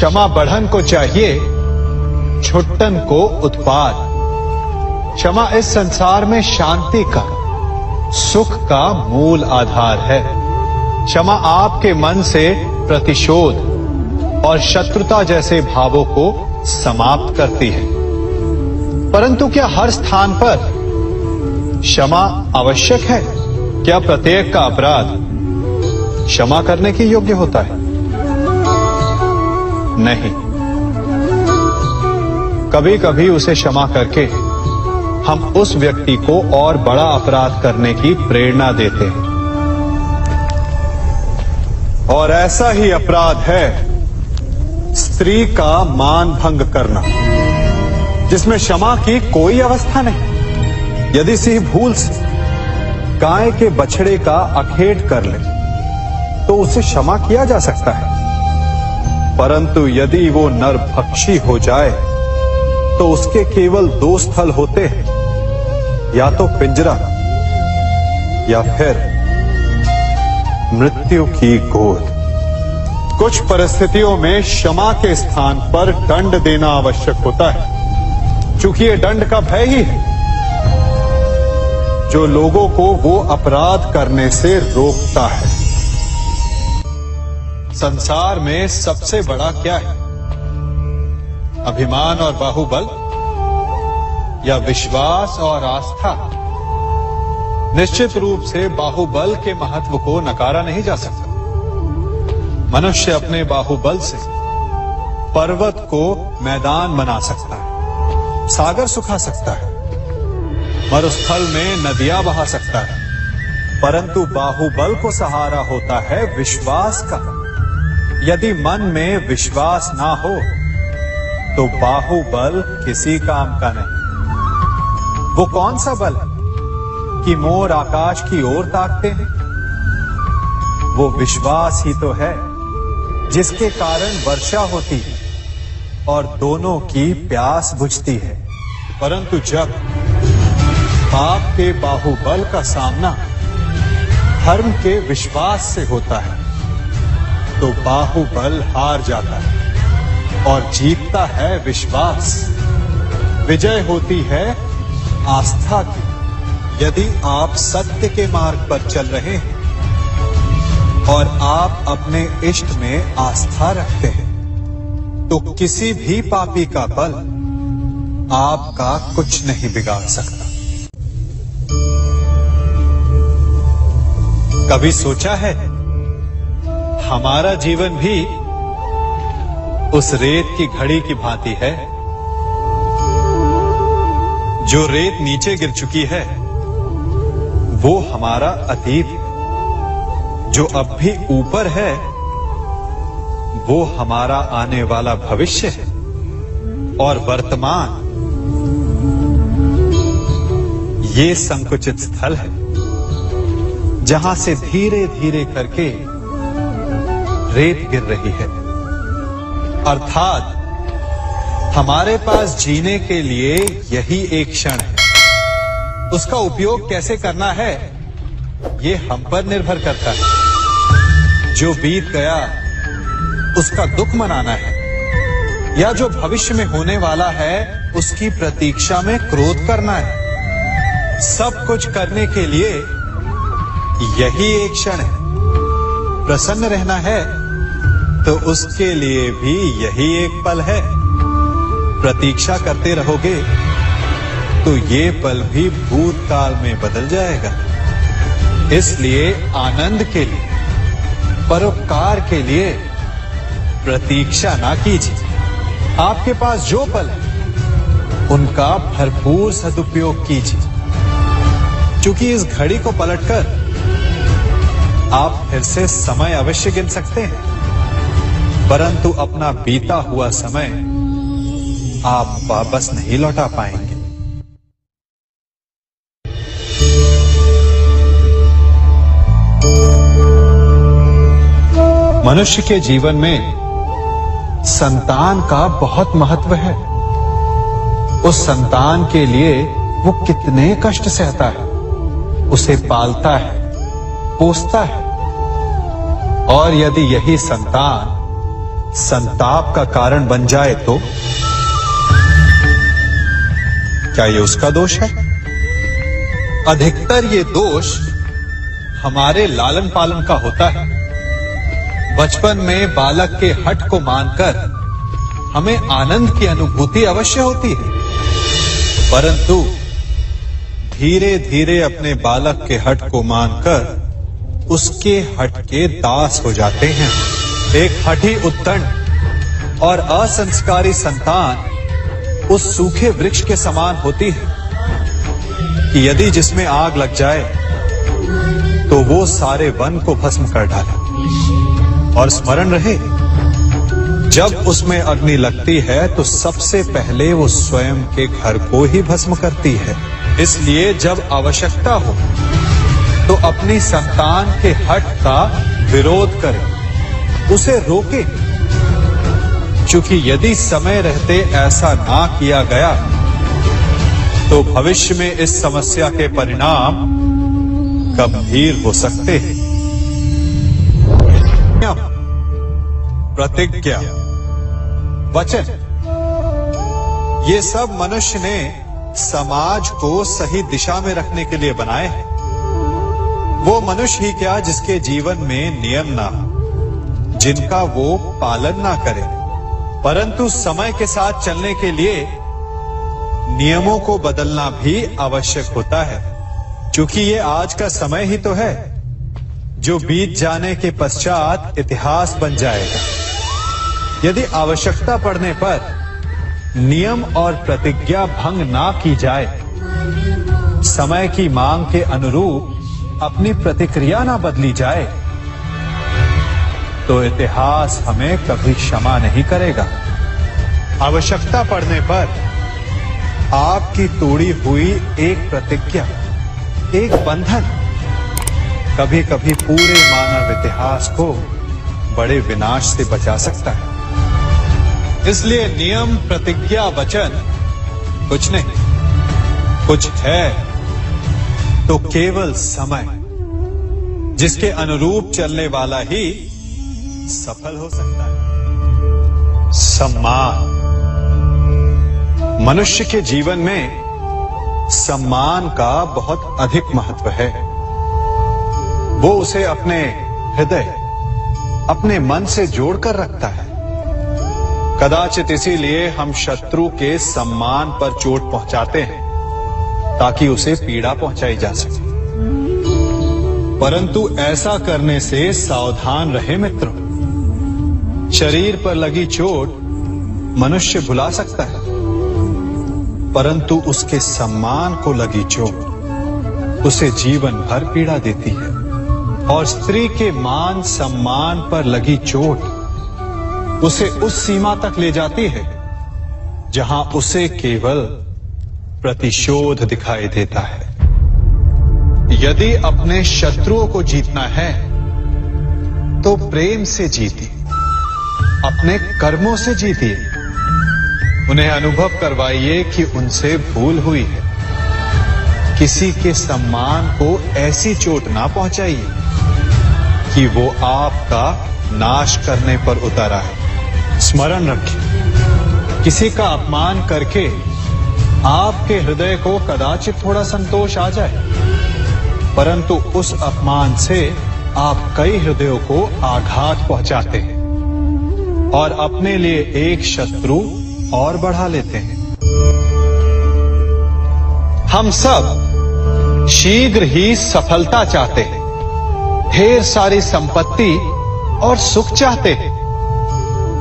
क्षमा बढ़न को चाहिए, छुट्टन को उत्पाद। क्षमा इस संसार में शांति का, सुख का मूल आधार है। क्षमा आपके मन से प्रतिशोध और शत्रुता जैसे भावों को समाप्त करती है। परंतु क्या हर स्थान पर क्षमा आवश्यक है? क्या प्रत्येक का अपराध क्षमा करने के योग्य होता है? नहीं। कभी कभी उसे क्षमा करके हम उस व्यक्ति को और बड़ा अपराध करने की प्रेरणा देते हैं। और ऐसा ही अपराध है स्त्री का मान भंग करना, जिसमें क्षमा की कोई अवस्था नहीं। यदि सिंह भूल से गाय के बछड़े का अखेट कर ले तो उसे क्षमा किया जा सकता है। परंतु यदि वो नरभक्षी हो जाए तो उसके केवल दो स्थल होते हैं। या तो पिंजरा, या फिर मृत्यु की गोद। कुछ परिस्थितियों में क्षमा के स्थान पर दंड देना आवश्यक होता है चूँकि ये दंड का भय ही है। जो लोगों को वो अपराध करने से रोकता है। संसार में सबसे बड़ा क्या है? अभिमान और बाहुबल? या विश्वास और आस्था? निश्चित रूप से बाहुबल के महत्व को नकारा नहीं जा सकता। मनुष्य अपने बाहुबल से पर्वत को मैदान बना सकता है, सागर सुखा सकता है, मरुस्थल में नदियाँ बहा सकता है, परंतु बाहुबल को सहारा होता है विश्वास का। यदि मन में विश्वास ना हो तो बाहुबल किसी काम का नहीं। वो कौन सा बल कि मोर आकाश की ओर ताकते हैं? वो विश्वास ही तो है, जिसके कारण वर्षा होती है और दोनों की प्यास बुझती है। परंतु जब पाप के बाहुबल का सामना धर्म के विश्वास से होता है तो बाहुबल हार जाता है और जीतता है विश्वास। विजय होती है आस्था की। यदि आप सत्य के मार्ग पर चल रहे हैं और आप अपने इष्ट में आस्था रखते हैं तो किसी भी पापी का बल आपका कुछ नहीं बिगाड़ सकता। कभी सोचा है हमारा जीवन भी उस रेत की घड़ी की भांति है, जो रेत नीचे गिर चुकी है, वो हमारा अतीत, जो अब भी ऊपर है, वो हमारा आने वाला भविष्य है और वर्तमान। ये संकुचित स्थल है, जहाँ से धीरे धीरे करके रेत गिर रही है। अर्थात, हमारे पास जीने के लिए यही एक क्षण है। उसका उपयोग कैसे करना है, ये हम पर निर्भर करता है। जो बीत गया, उसका दुख मनाना है। या जो भविष्य में होने वाला है, उसकी प्रतीक्षा में क्रोध करना है। सब कुछ करने के लिए यही एक क्षण है। प्रसन्न रहना है। तो उसके लिए भी यही एक पल है। प्रतीक्षा करते रहोगे तो ये पल भी भूतकाल में बदल जाएगा। इसलिए आनंद के लिए, परोपकार के लिए प्रतीक्षा ना कीजिए। आपके पास जो पल है, उनका भरपूर सदुपयोग कीजिए। क्योंकि इस घड़ी को पलटकर आप फिर से समय अवश्य गिन सकते हैं। परंतु अपना बीता हुआ समय आप वापस नहीं लौटा पाएँगे। मनुष्य के जीवन में संतान का बहुत महत्व है। उस संतान के लिए वो कितने कष्ट सहता है, उसे पालता है, पोसता है। और यदि यही संतान संताप का कारण बन जाए तो? क्या ये उसका दोष है? अधिकतर ये दोष हमारे लालन पालन का होता है। बचपन में बालक के हट को मानकर हमें आनंद की अनुभूति अवश्य होती है। परंतु धीरे धीरे अपने बालक के हट को मानकर उसके हट के दास हो जाते हैं। एक हठी उत्तंड और असंस्कारी संतान उस सूखे वृक्ष के समान होती है कि यदि जिसमें आग लग जाए तो वो सारे वन को भस्म कर डाले और स्मरण रहे, जब उसमें अग्नि लगती है तो सबसे पहले वो स्वयं के घर को ही भस्म करती है। इसलिए जब आवश्यकता हो तो अपनी संतान के हट का विरोध करें। उसे रोके। क्योंकि यदि समय रहते ऐसा ना किया गया तो भविष्य में इस समस्या के परिणाम गंभीर हो सकते हैं। प्रतिज्ञा, वचन, ये सब मनुष्य ने समाज को सही दिशा में रखने के लिए बनाए हैं। वो मनुष्य ही क्या जिसके जीवन में नियम ना हो। जिनका वो पालन ना करे। परंतु समय के साथ चलने के लिए नियमों को बदलना भी आवश्यक होता है, क्योंकि ये आज का समय ही तो है, जो बीत जाने के पश्चात इतिहास बन जाएगा। यदि आवश्यकता पड़ने पर नियम और प्रतिज्ञा भंग ना की जाए, समय की मांग के अनुरूप अपनी प्रतिक्रिया ना बदली जाए तो इतिहास हमें कभी क्षमा नहीं करेगा। आवश्यकता पड़ने पर आपकी तोड़ी हुई एक प्रतिज्ञा एक बंधन कभी कभी पूरे मानव इतिहास को बड़े विनाश से बचा सकता है। इसलिए नियम प्रतिज्ञा वचन कुछ नहीं कुछ है तो केवल समय जिसके अनुरूप चलने वाला ही सफल हो सकता है। सम्मान। मनुष्य के जीवन में सम्मान का बहुत अधिक महत्व है। वो उसे अपने हृदय, अपने मन से जोड़कर रखता है। कदाचित इसीलिए हम शत्रु के सम्मान पर चोट पहुंचाते हैं, ताकि उसे पीड़ा पहुंचाई जा सके। परंतु ऐसा करने से सावधान रहे मित्रों। शरीर पर लगी चोट मनुष्य भुला सकता है, परंतु उसके सम्मान को लगी चोट उसे जीवन भर पीड़ा देती है। और स्त्री के मान सम्मान पर लगी चोट उसे उस सीमा तक ले जाती है, जहाँ उसे केवल प्रतिशोध दिखाई देता है। यदि अपने शत्रुओं को जीतना है तो प्रेम से जीतिए अपने कर्मों से जीतिए उन्हें अनुभव करवाइए कि उनसे भूल हुई है। किसी के सम्मान को ऐसी चोट ना पहुंचाइए कि वो आपका नाश करने पर उतरा है। स्मरण रखें, किसी का अपमान करके आपके हृदय को कदाचित थोड़ा संतोष आ जाए, परंतु उस अपमान से आप कई हृदयों को आघात पहुंचाते हैं। और अपने लिए एक शत्रु और बढ़ा लेते हैं। हम सब शीघ्र ही सफलता चाहते हैं। ढेर सारी संपत्ति और सुख चाहते हैं।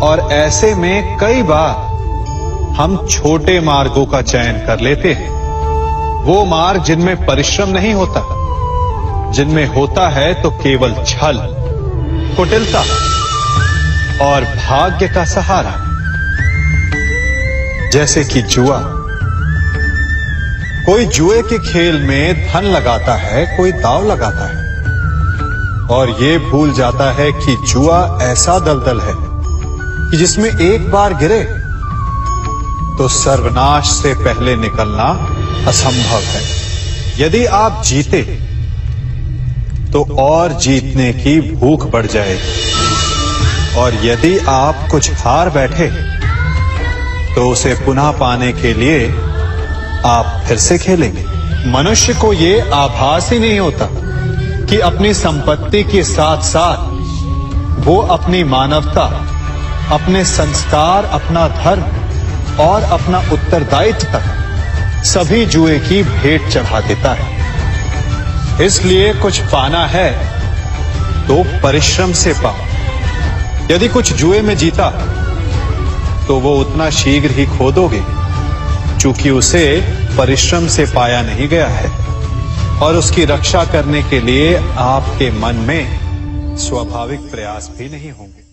और ऐसे में कई बार हम छोटे मार्गों का चयन कर लेते हैं। वो मार्ग जिनमें परिश्रम नहीं होता, जिनमें होता है तो केवल छल, कुटिलता। और भाग्य का सहारा। जैसे कि जुआ। कोई जुए के खेल में धन लगाता है, कोई दाव लगाता है। और ये भूल जाता है कि जुआ ऐसा दलदल है कि जिसमें एक बार गिरे तो सर्वनाश से पहले निकलना असंभव है। यदि आप जीते तो और जीतने की भूख बढ़ जाएगी। और यदि आप कुछ हार बैठे तो उसे पुनः पाने के लिए आप फिर से खेलेंगे। मनुष्य को ये आभास ही नहीं होता कि अपनी संपत्ति के साथ साथ वो अपनी मानवता, अपने संस्कार, अपना धर्म और अपना उत्तरदायित्व तक सभी जुए की भेंट चढ़ा देता है। इसलिए कुछ पाना है तो परिश्रम से पाओ। यदि कुछ जुए में जीता तो वो उतना शीघ्र ही खो दोगे, चूँकि उसे परिश्रम से पाया नहीं गया है, और उसकी रक्षा करने के लिए आपके मन में स्वाभाविक प्रयास भी नहीं होंगे।